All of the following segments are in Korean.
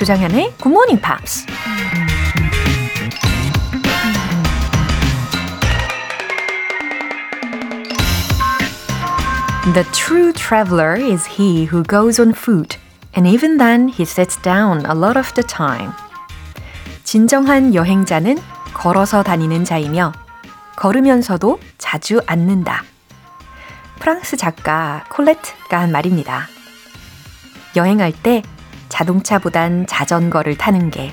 조장현의 Good Morning Pops. The true traveler is he who goes on foot, and even then he sits down a lot of the time. 진정한 여행자는 걸어서 다니는 자이며 걸으면서도 자주 앉는다. 프랑스 작가 콜레트가 한 말입니다. 여행할 때 자동차보단 자전거를 타는 게,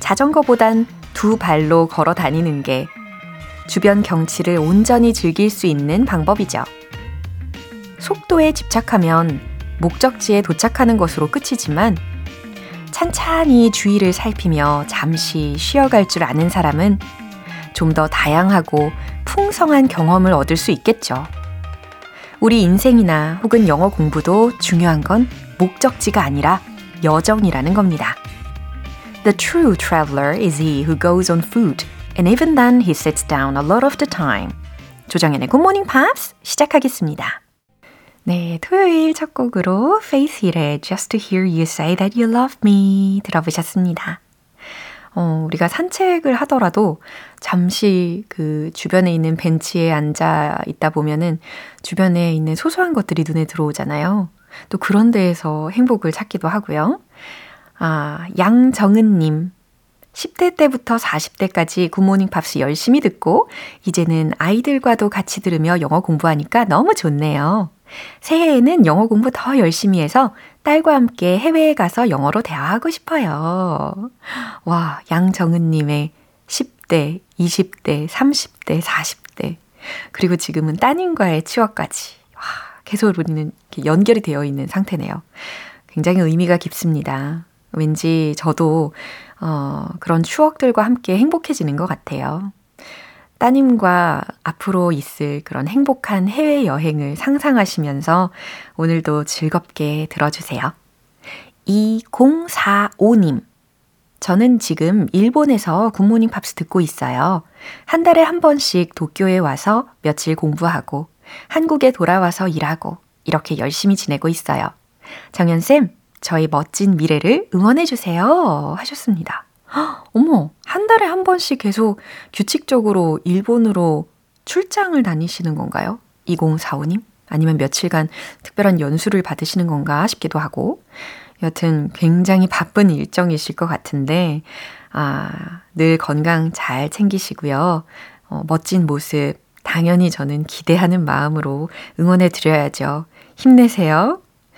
자전거보단 두 발로 걸어 다니는 게 주변 경치를 온전히 즐길 수 있는 방법이죠. 속도에 집착하면 목적지에 도착하는 것으로 끝이지만 찬찬히 주위를 살피며 잠시 쉬어갈 줄 아는 사람은 좀 더 다양하고 풍성한 경험을 얻을 수 있겠죠. 우리 인생이나 혹은 영어 공부도 중요한 건 목적지가 아니라 여정이라는 겁니다. The true traveler is he who goes on foot, and even then he sits down a lot of the time. 조정연의 Good Morning Pops 시작하겠습니다. 네, 토요일 첫 곡으로 Hill의 Just to Hear You Say That You Love Me 들어보셨습니다. 어, 우리가 산책을 하더라도 잠시 그 주변에 있는 벤치에 앉아 있다 보면은 주변에 있는 소소한 것들이 눈에 들어오잖아요. 또 그런 데에서 행복을 찾기도 하고요. 아, 양정은님. 10대 때부터 40대까지 굿모닝 팝스 열심히 듣고, 이제는 아이들과도 같이 들으며 영어 공부하니까 너무 좋네요. 새해에는 영어 공부 더 열심히 해서 딸과 함께 해외에 가서 영어로 대화하고 싶어요. 와, 양정은님의 10대, 20대, 30대, 40대, 그리고 지금은 따님과의 추억까지. 와, 계속 우리는 연결이 되어 있는 상태네요. 굉장히 의미가 깊습니다. 왠지 저도 어, 그런 추억들과 함께 행복해지는 것 같아요. 따님과 앞으로 있을 그런 행복한 해외여행을 상상하시면서 오늘도 즐겁게 들어주세요. 2045님. 저는 지금 일본에서 굿모닝 팝스 듣고 있어요. 한 달에 한 번씩 도쿄에 와서 며칠 공부하고 한국에 돌아와서 일하고 이렇게 열심히 지내고 있어요. 정연쌤, 저희 멋진 미래를 응원해주세요. 하셨습니다. 어머, 한 달에 한 번씩 계속 규칙적으로 일본으로 출장을 다니시는 건가요? 2045님? 아니면 며칠간 특별한 연수를 받으시는 건가 싶기도 하고. 여튼 굉장히 바쁜 일정이실 것 같은데, 아, 늘 건강 잘 챙기시고요. 어, 멋진 모습 당연히 저는 기대하는 마음으로 응원해 드려야죠. 힘내세요.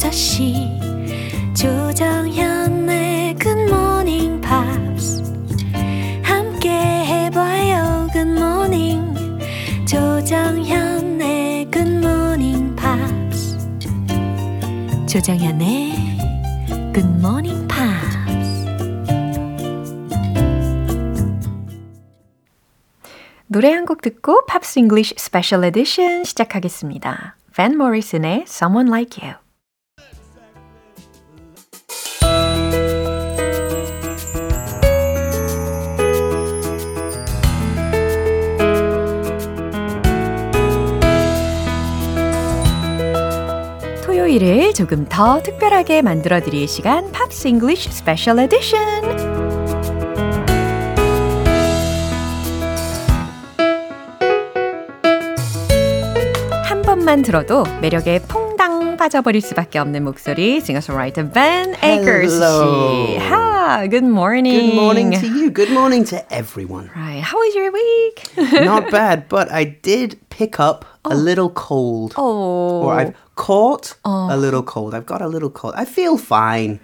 6시 조정현의 굿모닝 팝스 함께 해봐요 굿모닝 조정현의 굿모닝 팝스 조정현의 굿모닝 팝스 노래 한 곡 듣고 Pops English Special Edition 시작하겠습니다. 밴 모리슨의 Someone Like You 토요일을 조금 더 특별하게 만들어 드릴 시간 팝스 잉글리쉬 스페셜 에디션 번만 들어도 매력에 퐁당 빠져버릴 수밖에 없는 목소리 singer-songwriter Ben Akers 씨. Hi, good morning. Good morning to you. Good morning to everyone. Right. How was your week? Not bad, but I did pick up oh. a little cold. Oh. Or I've caught a little cold. I've got a little cold. I feel fine,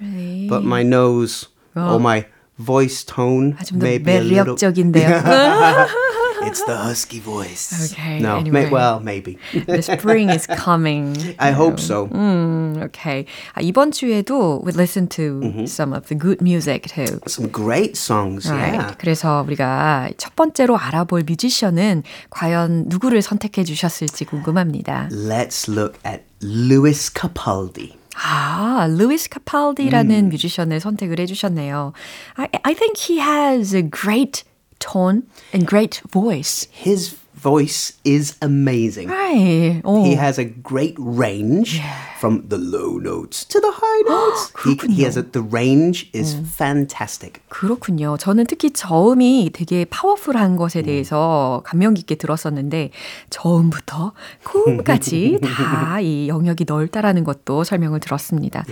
but my nose or my voice tone 아, 좀더 may be a little. 매력적인데요. It's the husky voice. Okay, No, anyway. may, well, maybe. The spring is coming. I hope so. 음, okay. 아, 이번 주에도 we listen to Mm-hmm. some of the good music too. Some great songs. Right. Yeah. 그래서 우리가 첫 번째로 알아볼 뮤지션은 과연 누구를 선택해 주셨을지 궁금합니다. Let's look at Louis Capaldi. 아, 루이스 카팔디라는 뮤지션을 선택을 해주셨네요. I, I think he has a great tone and great voice. His voice is amazing. Right. 오. He has a great range from the low notes to the high notes. he, he has a, the range is fantastic. 그렇군요. 저는 특히 저음이 되게 파워풀한 것에 대해서 감명 깊게 들었었는데 저음부터 고음까지 다 이 영역이 넓다라는 것도 설명을 들었습니다.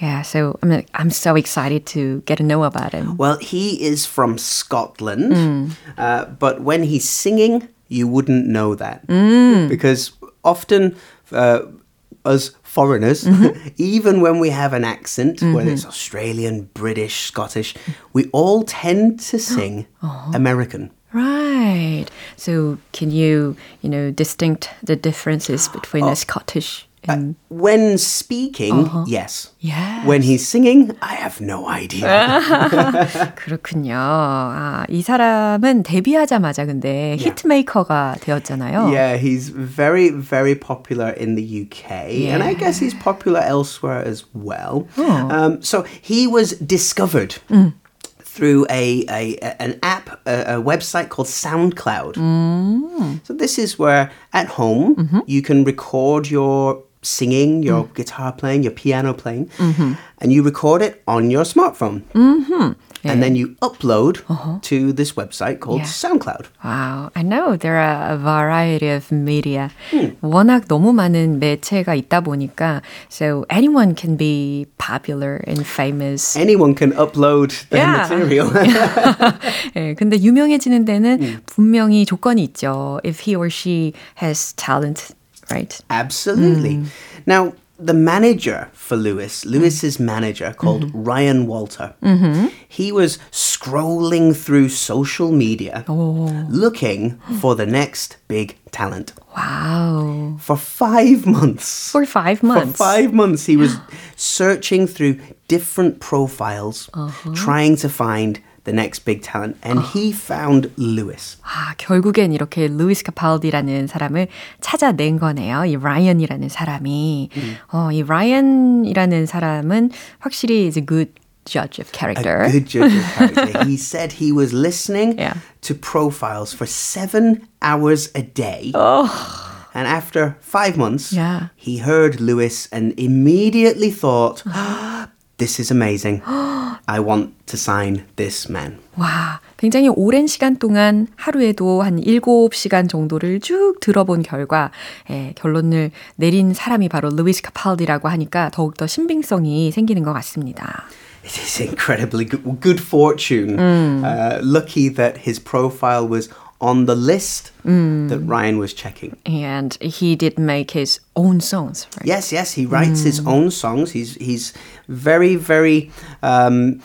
Yeah, so I'm, I'm so excited to get to know about him. Well, he is from Scotland, uh, but when he's singing, you wouldn't know that. Mm. Because often uh, us foreigners, mm-hmm. even when we have an accent, whether mm-hmm. it's Australian, British, Scottish, we all tend to sing uh-huh. American. Right. So can you, you know, distinct the differences between a oh. Scottish and When speaking, yes. Yes. When he's singing, I have no idea. 그렇군요. 아, 이 사람은 데뷔하자마자 근데 히트메이커가 되었잖아요. Yeah, he's very, very popular in the UK, and I guess he's popular elsewhere as well. Um, so he was discovered through a, a a- an app, a, a website called SoundCloud. So this is where at home you can record your singing, your guitar playing, your piano playing, and you record it on your smartphone. And then you upload to this website called Yeah. SoundCloud. Wow, I know there are a variety of media. 워낙 너무 많은 매체가 있다 보니까 so anyone can be popular and famous. anyone can upload their Yeah. material. 예, 근데 유명해지는 데는 분명히 조건이 있죠. If he or she has talent, right? Absolutely. Hmm. Now, the manager for Lewis, hmm. Lewis's manager called hmm. Ryan Walter, mm-hmm. he was scrolling through social media oh. looking for the next big talent. Wow. For five months. For five months. For five months, he was searching through different profiles, uh-huh. trying to find the next big talent, and he found Lewis. 아, 결국엔 이렇게 루이스 카팔디라는 사람을 찾아낸 거네요. 이 라이언이라는 사람이. 어, 이 라이언이라는 사람은 확실히 is a good judge of character. A good judge of character. he said he was listening Yeah. to profiles for seven hours a day. And after five months, Yeah. he heard Lewis and immediately thought, This is amazing. I want to sign this man. 와, 굉장히 오랜 시간 동안 하루에도 한 7시간 정도를 쭉 들어본 결과 예, 결론을 내린 사람이 바로 루이스 카팔디라고 하니까 더욱더 신빙성이 생기는 것 같습니다. It is incredibly good, good fortune. Uh, lucky that his profile was on the list that Ryan was checking. And he did make his own songs, right? Yes, yes, he writes his own songs. He's he's very very um,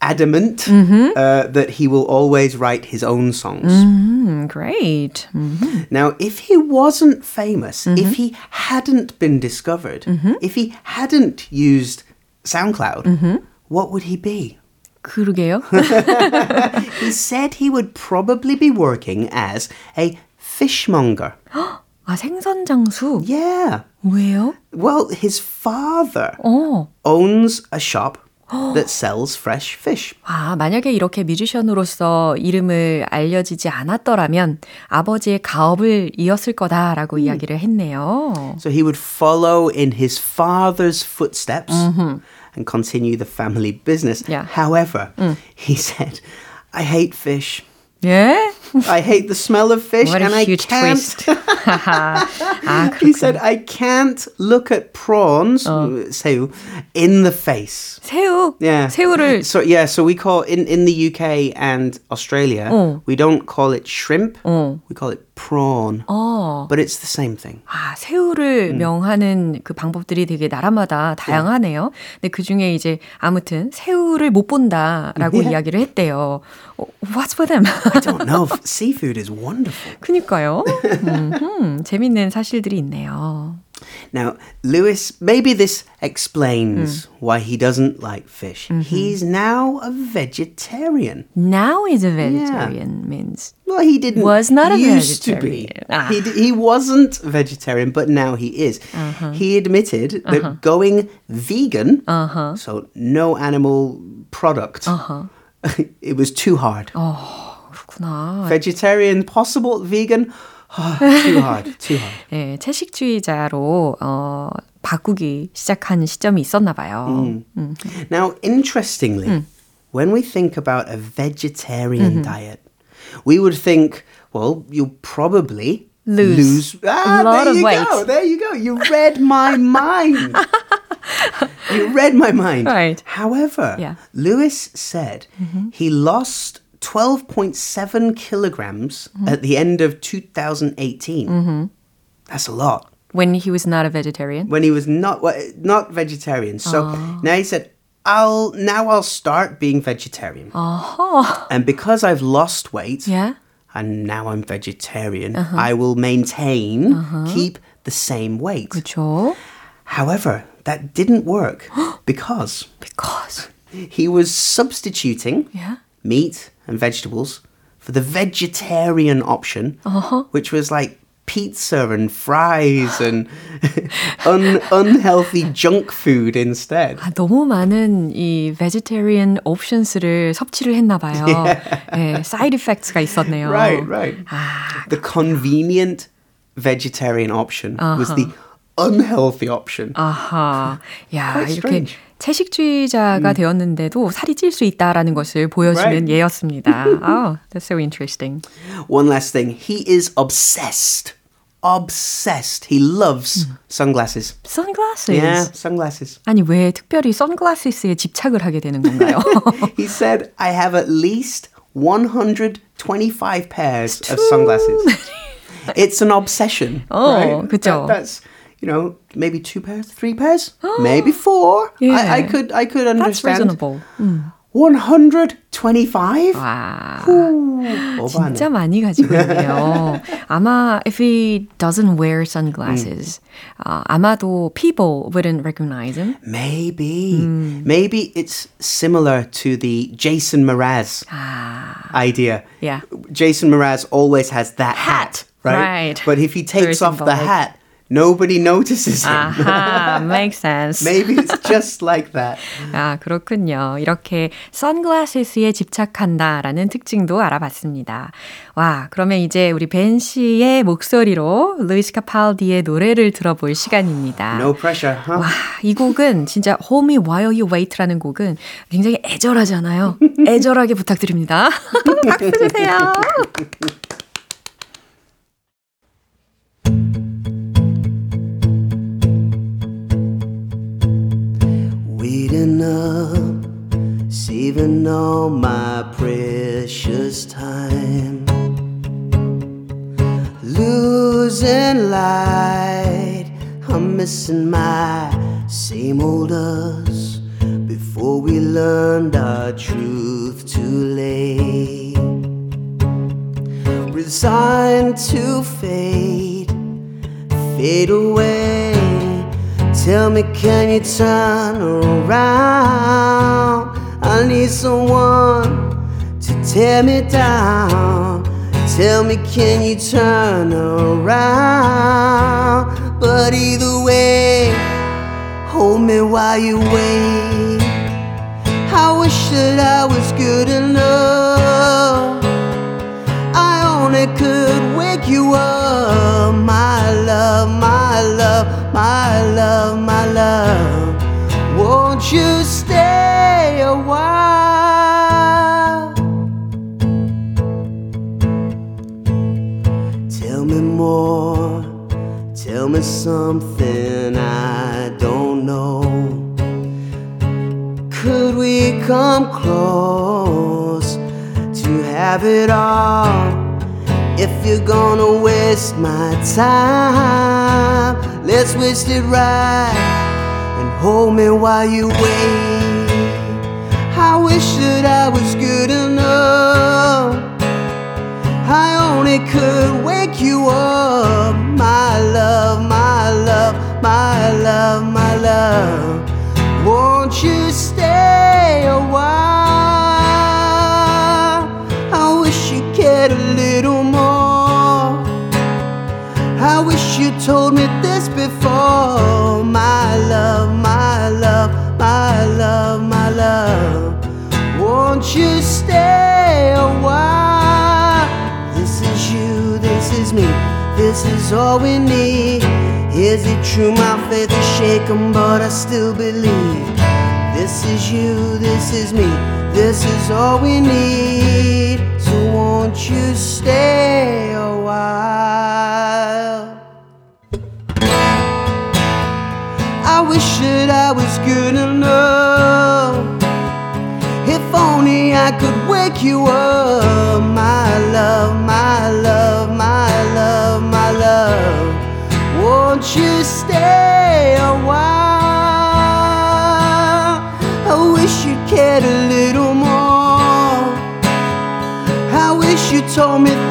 adamant uh, that he will always write his own songs. Mm, great. Mm. Now, if he wasn't famous, if he hadn't been discovered, if he hadn't used SoundCloud, what would he be? 그러게요. He said he would probably be working as a fishmonger. 아, 생선 장수. Yeah. 왜요? Well, his father 어. owns a shop that sells fresh fish. 아, 만약에 이렇게 뮤지션으로서 이름을 알려지지 않았더라면 아버지의 가업을 이었을 거다라고 이야기를 했네요. So he would follow in his father's footsteps and continue the family business. Yeah. However, he said, I hate fish. 예? I hate the smell of fish What and a I huge can't twist. 아, He said I can't look at prawns 새우 in the face. 새우. Yeah. 새우를 So yeah, so we call in in the UK and Australia, 어. we don't call it shrimp. 어. We call it prawn. 어. But it's the same thing. 아, 새우를 명하는 그 방법들이 되게 나라마다 다양하네요. 근데 그 중에 이제 아무튼 새우를 못 본다라고 Yeah. 이야기를 했대요. 어, What's with them? I don't know. Seafood is wonderful. 그니까요. 음흠, 재밌는 사실들이 있네요. Now, Lewis, maybe this explains why he doesn't like fish. He's now a vegetarian. Now is a vegetarian means Well, he didn't Was not a used to be. vegetarian. Ah. He, d- he wasn't vegetarian, but now he is. He admitted that going vegan, so no animal product, it was too hard. 그렇구나. Vegetarian possible, vegan, ah, too hard, too hard. 네, 채식주의자로 어, 바꾸기 시작한 시점이 있었나 봐요. Now, interestingly, when we think about a vegetarian diet, we would think, well, you'll probably Lose ah, a lot there of you weight. go. There you go. You read my mind. you read my mind. Right. However, Yeah. Lewis said he lost 12.7 kilograms mm-hmm. at the end of 2018. Mm-hmm. That's a lot. When he was not a vegetarian? When he was not not vegetarian. So ah. now he said, I'll now I'll start being vegetarian. Uh-huh. And because I've lost weight, yeah. and now I'm vegetarian, uh-huh. I will maintain, uh-huh. keep the same weight. 그쵸? However, that didn't work because because he was substituting yeah. meat and vegetables for the vegetarian option, which was like pizza and fries and un- unhealthy junk food instead. 아, 너무 많은 이 vegetarian options를 섭취를 했나 봐요. 네, side effects가 있었네요. Right, right. 아, The convenient vegetarian option was the unhealthy option. 아하. 야, Quite 이렇게 strange. 채식주의자가 되었는데도 살이 찔 수 있다라는 것을 보여주는 Right. 예였습니다. Oh, that's so interesting. One last thing, he is obsessed. Obsessed. He loves sunglasses. Sunglasses. Yeah, sunglasses. 아니 왜 특별히 선글라스에 집착을 하게 되는 건가요? He said, I have at least 125 pairs of sunglasses. it's an obsession. Oh, right? 그쵸. That- that's, you know, maybe two pairs, three pairs, maybe four. I, I Yeah. could I could That's understand. reasonable. 125? 와. 오바네. 진짜 많이 가지고 있네요. 아마 if he doesn't wear sunglasses, 어, 아마도 people wouldn't recognize him. Maybe. Maybe it's similar to the Jason Mraz idea. Yeah. Jason Mraz always has that hat, right? Right. But if he takes Very off the symbolic. hat, nobody notices him. 아하, makes sense. Maybe it's just like that. 아, 그렇군요. 이렇게 선글라스에 집착한다라는 특징도 알아봤습니다. 와, 그러면 이제 우리 벤 씨의 목소리로 루이스 카팔디의 노래를 들어볼 시간입니다. No pressure, huh? 와, 이 곡은 진짜 Hold Me While You Wait라는 곡은 굉장히 애절하잖아요. 애절하게 부탁드립니다. 박수 주세요. all my precious time. Losing light, I'm missing my same old us. Before we learned our truth too late. Resigned to fade, fade away. Tell me, can you turn around? I need someone to tear me down. Tell me, can you turn around? But either way, hold me while you wait. I wish that I was good come close to have it all? If you're gonna waste my time, let's waste it right and hold me while you wait. I wish that I was good enough. I only could wake you up, my love, my love, my love, my love. A while? I wish you cared a little more. I wish you told me this before, my love, my love, my love, my love. Won't you stay a while? This is you, this is me, this is all we need. Is it true my faith is shaken, but I still believe? This is you, this is me, this is all we need. So won't you stay a while? I wish that I was good enough. If only I could wake you up, my love, my love, my love, my love. Won't you stay a while? You a little more. I wish you told me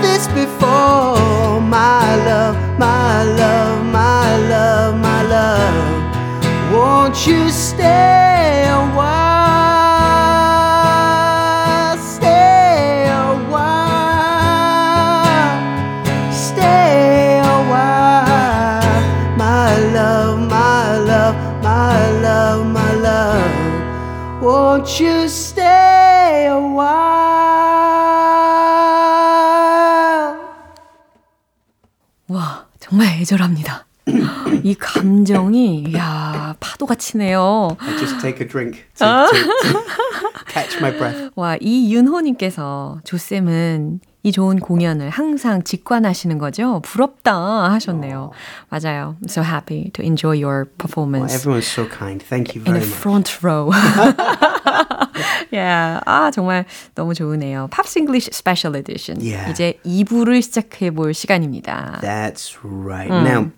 치네요. I just take a drink to, to, to catch my breath. 와, 이윤호님께서 조쌤은 이 좋은 공연을 항상 직관하시는 거죠? 부럽다 하셨네요. 맞아요. I'm so happy to enjoy your Well, performance. everyone's so kind. Thank you in very the much. front row. yeah. 아, 정말 너무 좋으네요. Pops English Special Edition. Yeah. 이제 2부를 시작해 볼 시간입니다. That's right. Now,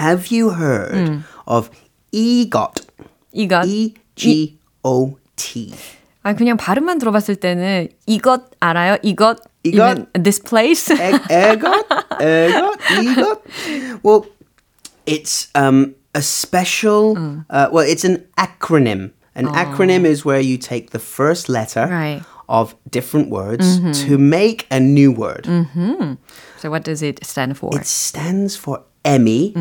have you heard of EGOT? 이것. E G O T. 아, 그냥 발음만 들어봤을 때는 이것 알아요? 이것? 이것? You mean this place? E- EGOT? EGOT? EGOT? Well, it's um, a special, uh, well, it's an acronym. An acronym is where you take the first letter Right. of different words to make a new word. so what does it stand for? It stands for Emmy,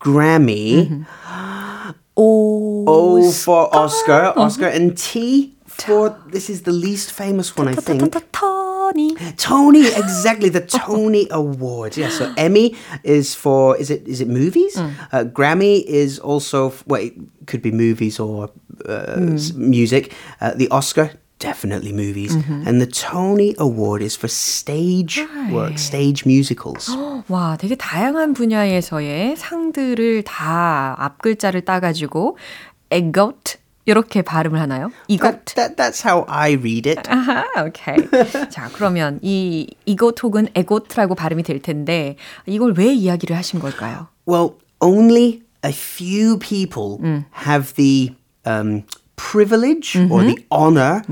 Grammy, O. O for Oscar, Oscar, and T for this is the least famous one, I think. Tony. Tony, exactly the Tony Award. Yeah, so Emmy is for is it is it movies? Uh, Grammy is also well, it could be movies or uh, s- music. Uh, the Oscar. Definitely movies. And the Tony Award is for stage work, stage musicals. 와, 되게 다양한 분야에서의 상들을 다 앞글자를 따가지고 EGOT 이렇게 발음을 하나요? That, EGOT. that, that's how I read it. 아하, 오케이. 자, 그러면 이 이것 혹은 에고트라고 발음이 될 텐데 이걸 왜 이야기를 하신 걸까요? Well, only a few people have the um, privilege or the honor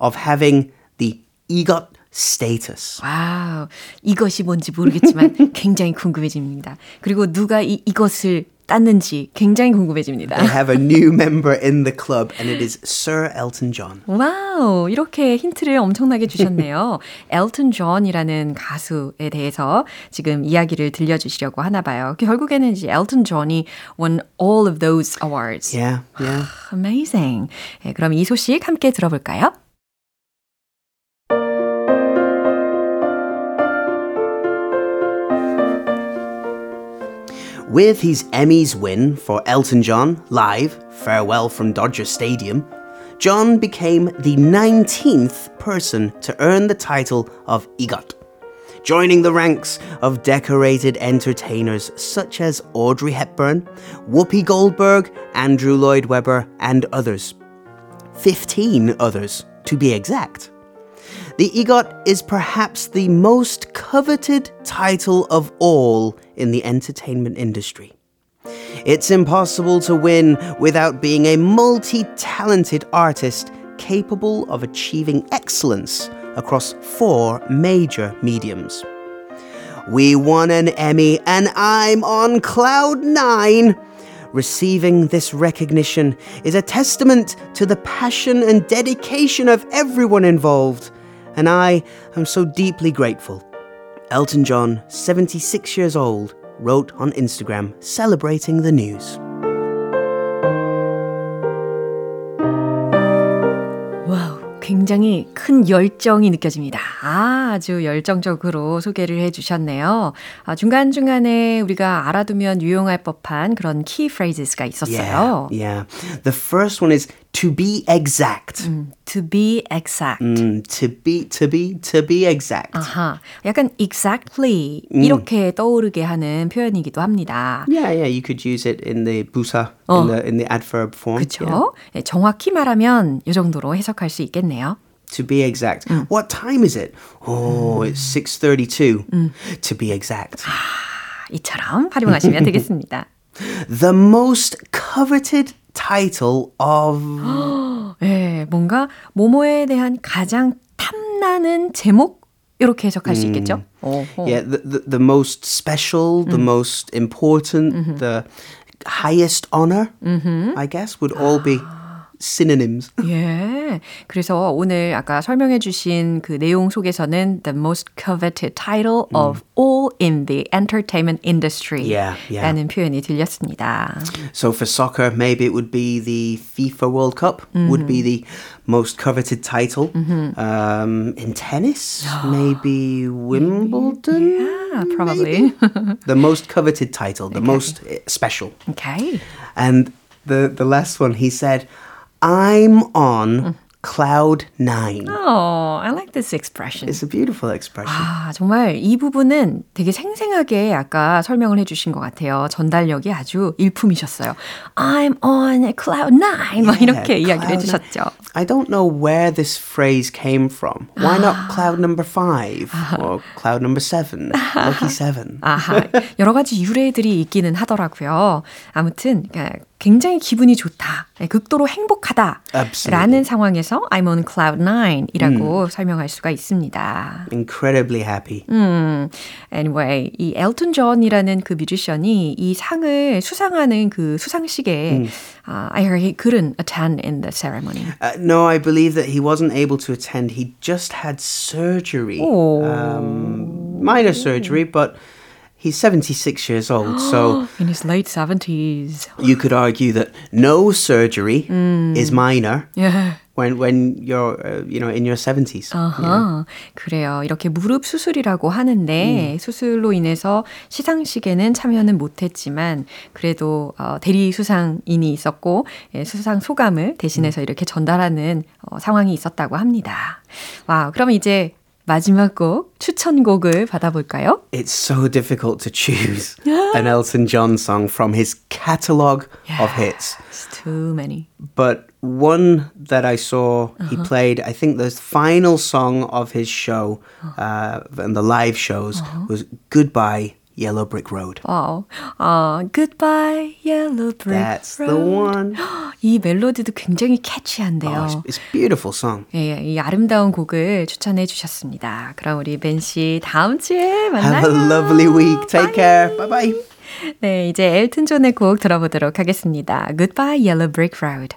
of having the EGOT status. wow, 이것이 뭔지 모르겠지만 굉장히 궁금해집니다. 그리고 누가 이, 이것을 땄는지 굉장히 궁금해집니다. They have a new member in the club, and it is Sir Elton John. wow, 이렇게 힌트를 엄청나게 주셨네요. 엘튼 존이라는 가수에 대해서 지금 이야기를 들려주시려고 하나 봐요. 결국에는 이제 엘튼 존이 won all of those awards. Yeah, yeah. Amazing. 네, 그럼 이 소식 함께 들어볼까요? With his Emmys win for Elton John live, Farewell from Dodger Stadium, John became the 19th person to earn the title of EGOT, joining the ranks of decorated entertainers such as Audrey Hepburn, Whoopi Goldberg, Andrew Lloyd Webber, and others. 15 others, to be exact. The EGOT is perhaps the most coveted title of all in the entertainment industry. It's impossible to win without being a multi talented artist capable of achieving excellence across four major mediums. We won an Emmy, and I'm on cloud nine. Receiving this recognition is a testament to the passion and dedication of everyone involved, and I am so deeply grateful. Elton John, 76 years old, wrote on Instagram celebrating the news. 굉장히 큰 열정이 느껴집니다. 아, 아주 열정적으로 소개를 해 주셨네요. 아, 중간중간에 우리가 알아두면 유용할 법한 그런 key phrases가 있었어요. Yeah, yeah. The first one is to be exact. To be exact. Mm, to be, to be, to be exact. 아하, 약간 exactly 이렇게 떠오르게 하는 표현이기도 합니다. Yeah, yeah. You could use it in the busa, in the in the adverb form. 그렇죠? Yeah. 네, 정확히 말하면 이 정도로 해석할 수 있겠네요. To be exact. What time is it? Oh, it's 6:32. To be exact. 이처럼 활용하시면 되겠습니다. The most coveted title of 네, 뭔가 모모에 대한 가장 탐나는 제목 이렇게 해석할 수 있겠죠? 어허. yeah, the, the, the most special, the most important, the highest honor, I guess, would all be synonyms. 예. 그래서 오늘 아까 설명해 주신 그 내용 속에서는 the most coveted title of all in the entertainment industry Yeah, yeah. 라는 표현이 들렸습니다. So for soccer, maybe it would be the FIFA World Cup would be the most coveted title. Um, in tennis, maybe Wimbledon. Yeah, probably. The most coveted title, the most uh, special. okay. And the the last one, he said, "I'm on cloud nine." Oh, I like this expression. It's a beautiful expression. 아, 정말 이 부분은 되게 생생하게 아까 설명을 해주신 것 같아요. 전달력이 아주 일품이셨어요. I'm on cloud nine. 막 이렇게 Yeah, 이야기를 해주셨죠. I don't know where this phrase came from. Why not cloud number five or cloud number seven? Lucky seven. 아하, 여러 가지 유래들이 있기는 하더라고요. 아무튼 그러니까 굉장히 기분이 좋다, 네, 극도로 행복하다 Absolutely. 라는 상황에서 I'm on cloud nine이라고 설명할 수가 있습니다. Incredibly happy. 음, anyway, 이 엘튼 존이라는 그 뮤지션이 이 상을 수상하는 그 수상식에 아, I heard he couldn't attend in the ceremony. Uh, no, I believe that he wasn't able to attend. He just had surgery. Oh. Um, minor surgery, but he's 76 years old. so In his late 70s. you could argue that no surgery is minor Yeah. when, when you're, uh, you know, in your 70s. 아하, 그래요. 이렇게 무릎 수술이라고 하는데 수술로 인해서 시상식에는 참여는 못했지만 그래도 어, 대리 수상인이 있었고 예, 수상 소감을 대신해서 이렇게 전달하는 어, 상황이 있었다고 합니다. 와, 그럼 이제 마지막 곡 추천곡을 받아볼까요? It's so difficult to choose an Elton John song from his catalogue of hits. It's too many. But one that I saw he played, I think the final song of his show uh, and the live shows was Goodbye Yellow Brick Road. 와우. 어, Goodbye Yellow Brick That's the Road. one. 이 멜로디도 굉장히 캐치한데요. Oh, it's, it's a beautiful song. 예, 이 아름다운 곡을 추천해 주셨습니다. 그럼 우리 벤 씨 다음 주에 만나요. Have a lovely week. Take care. Bye bye. 네, 이제 엘튼 존의 곡 들어보도록 하겠습니다. Goodbye Yellow Brick Road.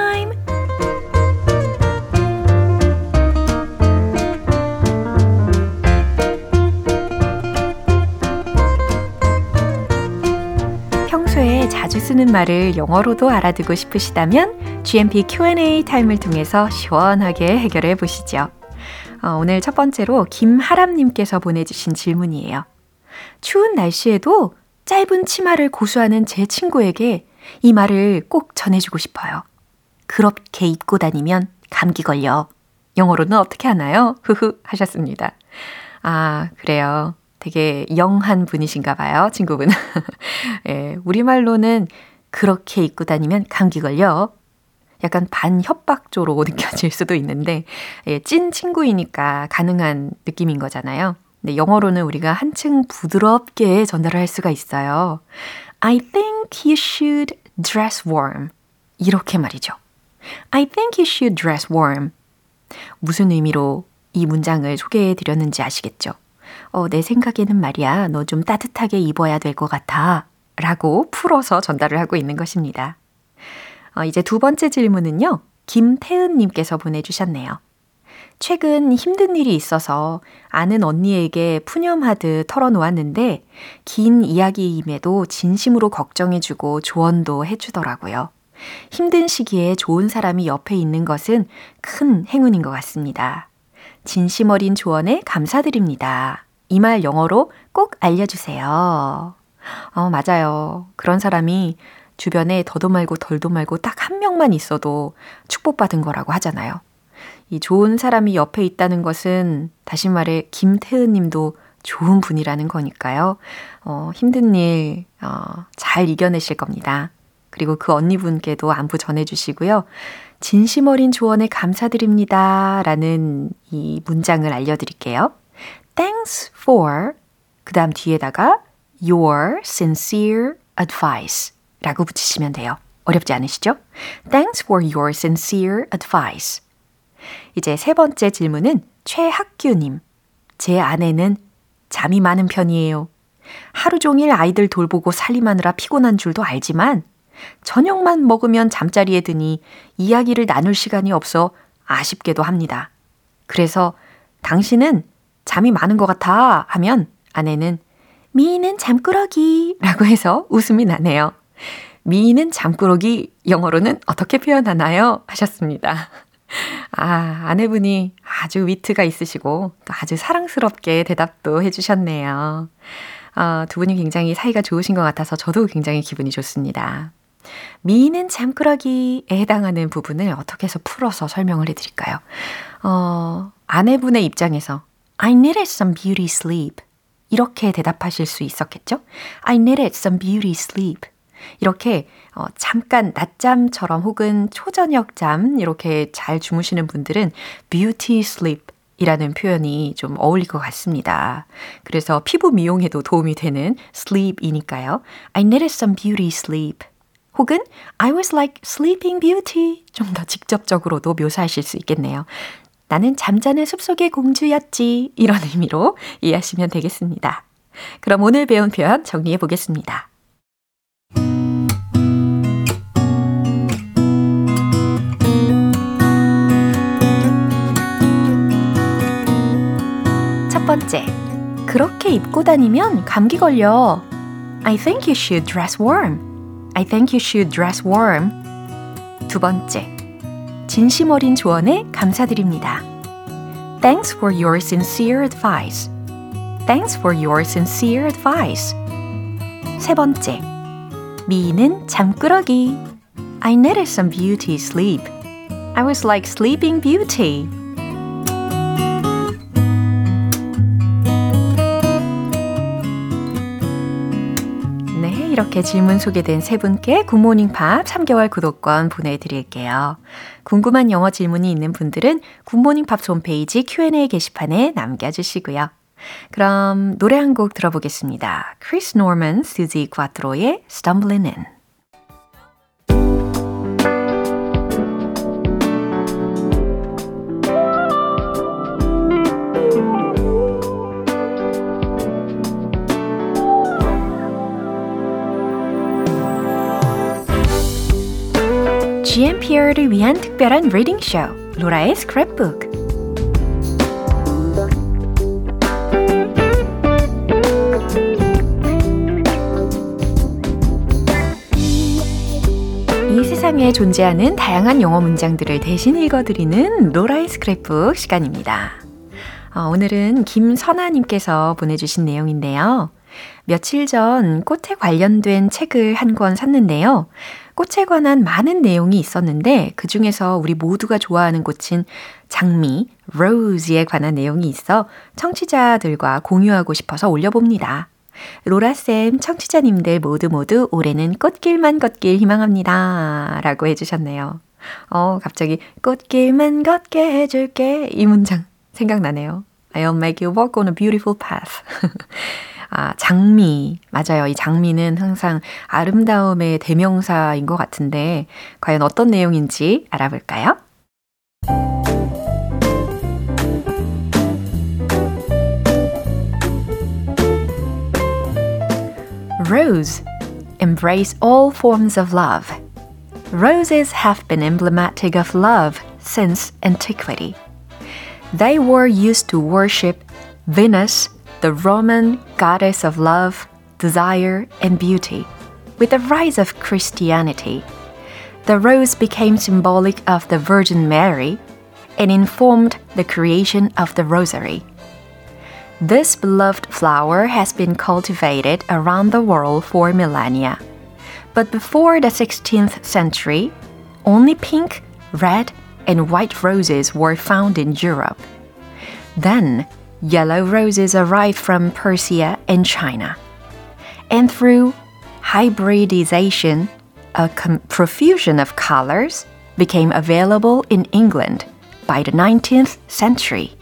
쓰는 말을 영어로도 알아두고 싶으시다면 GMP Q&A 타임을 통해서 시원하게 해결해 보시죠. 어, 오늘 첫 번째로 김하람님께서 보내주신 질문이에요. 추운 날씨에도 짧은 치마를 고수하는 제 친구에게 이 말을 꼭 전해주고 싶어요. 그렇게 입고 다니면 감기 걸려. 영어로는 어떻게 하나요? 흐흐 하셨습니다. 아, 그래요. 되게 영한 분이신가 봐요, 친구분. 예, 우리말로는 그렇게 입고 다니면 감기 걸려. 약간 반협박조로 느껴질 수도 있는데, 예, 찐 친구이니까 가능한 느낌인 거잖아요. 근데 영어로는 우리가 한층 부드럽게 전달을 할 수가 있어요. I think you should dress warm. 이렇게 말이죠. I think you should dress warm. 무슨 의미로 이 문장을 소개해 드렸는지 아시겠죠? 어, 내 생각에는 말이야, 너 좀 따뜻하게 입어야 될 것 같아. 라고 풀어서 전달을 하고 있는 것입니다. 어, 이제 두 번째 질문은요. 김태은님께서 보내주셨네요. 최근 힘든 일이 있어서 아는 언니에게 푸념하듯 털어놓았는데 긴 이야기임에도 진심으로 걱정해주고 조언도 해주더라고요. 힘든 시기에 좋은 사람이 옆에 있는 것은 큰 행운인 것 같습니다. 진심 어린 조언에 감사드립니다. 이 말 영어로 꼭 알려주세요. 어, 맞아요. 그런 사람이 주변에 더도 말고 덜도 말고 딱 한 명만 있어도 축복받은 거라고 하잖아요. 이 좋은 사람이 옆에 있다는 것은 다시 말해 김태은 님도 좋은 분이라는 거니까요. 어, 힘든 일, 어, 잘 이겨내실 겁니다. 그리고 그 언니분께도 안부 전해주시고요. 진심 어린 조언에 감사드립니다. 라는 이 문장을 알려드릴게요. Thanks for 그 다음 뒤에다가 your sincere advice 라고 붙이시면 돼요. 어렵지 않으시죠? Thanks for your sincere advice. 이제 세 번째 질문은 최학규님. 제 아내는 잠이 많은 편이에요. 하루 종일 아이들 돌보고 살림하느라 피곤한 줄도 알지만 저녁만 먹으면 잠자리에 드니 이야기를 나눌 시간이 없어 아쉽게도 합니다. 그래서 당신은 잠이 많은 것 같아 하면 아내는 미인은 잠꾸러기 라고 해서 웃음이 나네요. 미인은 잠꾸러기 영어로는 어떻게 표현하나요? 하셨습니다. 아, 아내분이 아주 위트가 있으시고 또 아주 사랑스럽게 대답도 해주셨네요. 어, 두 분이 굉장히 사이가 좋으신 것 같아서 저도 굉장히 기분이 좋습니다. 미는 잠꾸러기에 해당하는 부분을 어떻게 해서 풀어서 설명을 해드릴까요? 어, 아내분의 입장에서 I needed some beauty sleep. 이렇게 대답하실 수 있었겠죠? I needed some beauty sleep. 이렇게 어, 잠깐 낮잠처럼 혹은 초저녁 잠 이렇게 잘 주무시는 분들은 beauty sleep 이라는 표현이 좀 어울릴 것 같습니다. 그래서 피부 미용에도 도움이 되는 sleep이니까요. I needed some beauty sleep. 혹은 I was like sleeping beauty 좀 더 직접적으로도 묘사하실 수 있겠네요. 나는 잠자는 숲속의 공주였지 이런 의미로 이해하시면 되겠습니다. 그럼 오늘 배운 표현 정리해 보겠습니다. 첫 번째, 그렇게 입고 다니면 감기 걸려. I think you should dress warm. I think you should dress warm. 두 번째, 진심 어린 조언에 감사드립니다. Thanks for your sincere advice. Thanks for your sincere advice. 세 번째, 미인은 잠꾸러기. I needed some beauty sleep. I was like sleeping beauty. 이렇게 질문 소개된 세 분께 굿모닝 팝스 3개월 구독권 보내드릴게요. 궁금한 영어 질문이 있는 분들은 굿모닝 팝스 홈페이지 Q&A 게시판에 남겨주시고요. 그럼 노래 한 곡 들어보겠습니다. 크리스 노먼, 수지 콰트로의 Stumbling In. GMPer를 위한 특별한 reading 쇼, 로라의 스크랩북. 세상에 존재하는 다양한 영어 문장들을 대신 읽어드리는 로라의 스크랩북 시간입니다. 어, 오늘은 김선아님께서 보내주신 내용인데요. 며칠 전 꽃에 관련된 책을 한 권 샀는데요. 꽃에 관한 많은 내용이 있었는데 그 중에서 우리 모두가 좋아하는 꽃인 장미, 로즈에 관한 내용이 있어 청취자들과 공유하고 싶어서 올려봅니다. 로라쌤, 청취자님들 모두 모두 올해는 꽃길만 걷길 희망합니다. 라고 해주셨네요. 어, 갑자기 꽃길만 걷게 해줄게. 이 문장 생각나네요. I'll make you walk on a beautiful path. 아, 장미. 맞아요. 이 장미는 항상 아름다움의 대명사인 것 같은데, 과연 어떤 내용인지 알아볼까요? Rose embrace all forms of love. Roses have been emblematic of love since antiquity. They were used to worship Venus, the Roman goddess of love, desire, and beauty. With the rise of Christianity, the rose became symbolic of the Virgin Mary and informed the creation of the Rosary. This beloved flower has been cultivated around the world for millennia. But before the 16th century, only pink, red, and white roses were found in Europe. Then, yellow roses arrived from Persia and China. And through hybridization, a profusion of colors became available in England by the 19th century.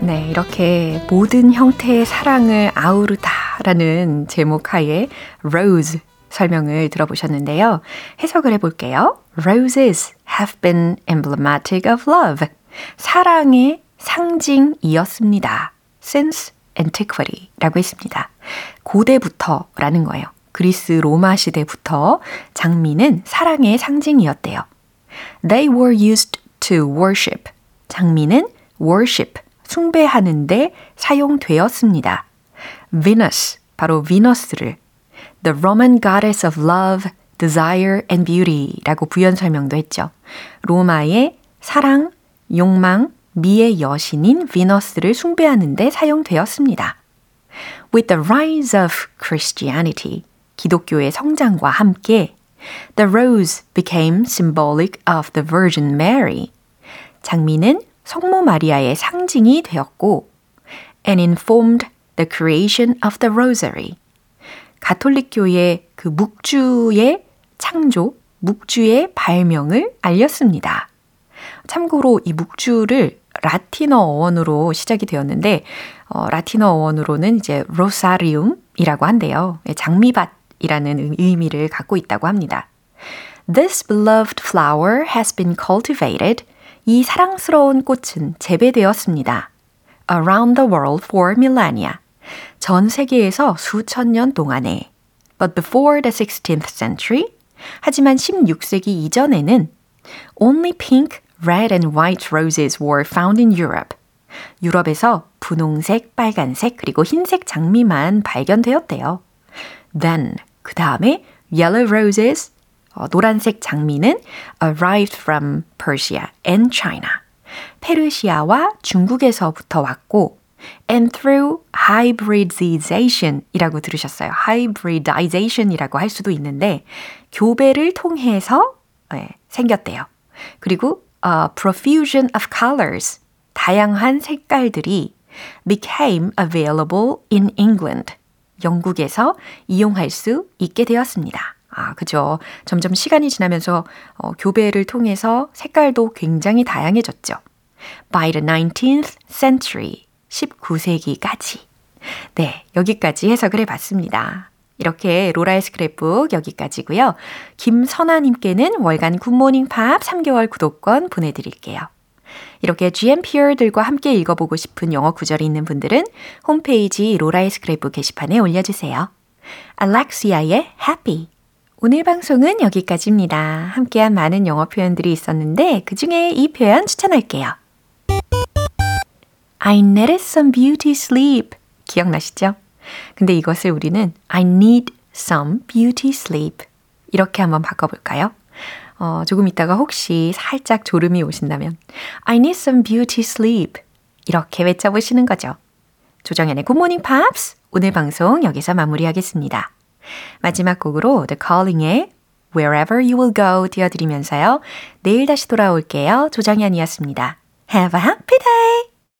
네, 이렇게 모든 형태의 사랑을 아우르다라는 제목 하에 rose 설명을 들어보셨는데요. 해석을 해볼게요. Roses have been emblematic of love. 사랑의 상징이었습니다. Since antiquity 라고 했습니다. 고대부터 라는 거예요. 그리스 로마 시대부터 장미는 사랑의 상징이었대요. They were used to worship. 장미는 worship, 숭배하는데 사용되었습니다. Venus, 바로 비너스를 The Roman Goddess of Love, Desire and Beauty 라고 부연 설명도 했죠. 로마의 사랑, 욕망, 미의 여신인 비너스를 숭배하는데 사용되었습니다. With the rise of Christianity, 기독교의 성장과 함께 The rose became symbolic of the Virgin Mary. 장미는 성모 마리아의 상징이 되었고 and informed the creation of the rosary. 가톨릭교의 그 묵주의 창조, 묵주의 발명을 알렸습니다. 참고로 이 묵주를 라틴어 어원으로 시작이 되었는데 어, 라틴어 어원으로는 이제 로사리움이라고 한대요. 예, 장미밭이라는 의미를 갖고 있다고 합니다. This beloved flower has been cultivated. 이 사랑스러운 꽃은 재배되었습니다. Around the world for millennia. 전 세계에서 수천 년 동안에. But before the 16th century. 하지만 16세기 이전에는 only pink, red and white roses were found in Europe. 유럽에서 분홍색, 빨간색, 그리고 흰색 장미만 발견되었대요. Then, 그 다음에 yellow roses, 어, 노란색 장미는 arrived from Persia and China. 페르시아와 중국에서부터 왔고 and through hybridization 이라고 들으셨어요. hybridization 이라고 할 수도 있는데 교배를 통해서 네, 생겼대요. 그리고 uh, profusion of colors 다양한 색깔들이 became available in England 영국에서 이용할 수 있게 되었습니다. 아, 그죠. 점점 시간이 지나면서 어, 교배를 통해서 색깔도 굉장히 다양해졌죠. By the 19th century, 19세기까지. 네, 여기까지 해석을 해봤습니다. 이렇게 로라의 스크랩북 여기까지고요. 김선아님께는 월간 굿모닝 팝 3개월 구독권 보내드릴게요. 이렇게 GMPR들과 함께 읽어보고 싶은 영어 구절이 있는 분들은 홈페이지 로라의 스크랩북 게시판에 올려주세요. 알렉시아의 Happy 오늘 방송은 여기까지입니다. 함께한 많은 영어 표현들이 있었는데 그 중에 이 표현 추천할게요. I needed some beauty sleep. 기억나시죠? 근데 이것을 우리는 I need some beauty sleep. 이렇게 한번 바꿔볼까요? 어, 조금 있다가 혹시 살짝 졸음이 오신다면 I need some beauty sleep. 이렇게 외쳐보시는 거죠. 조정연의 Good Morning Pops. 오늘 방송 여기서 마무리하겠습니다. 마지막 곡으로 The Calling의 Wherever You Will Go 띄워드리면서요. 내일 다시 돌아올게요. 조정연이었습니다. Have a happy day!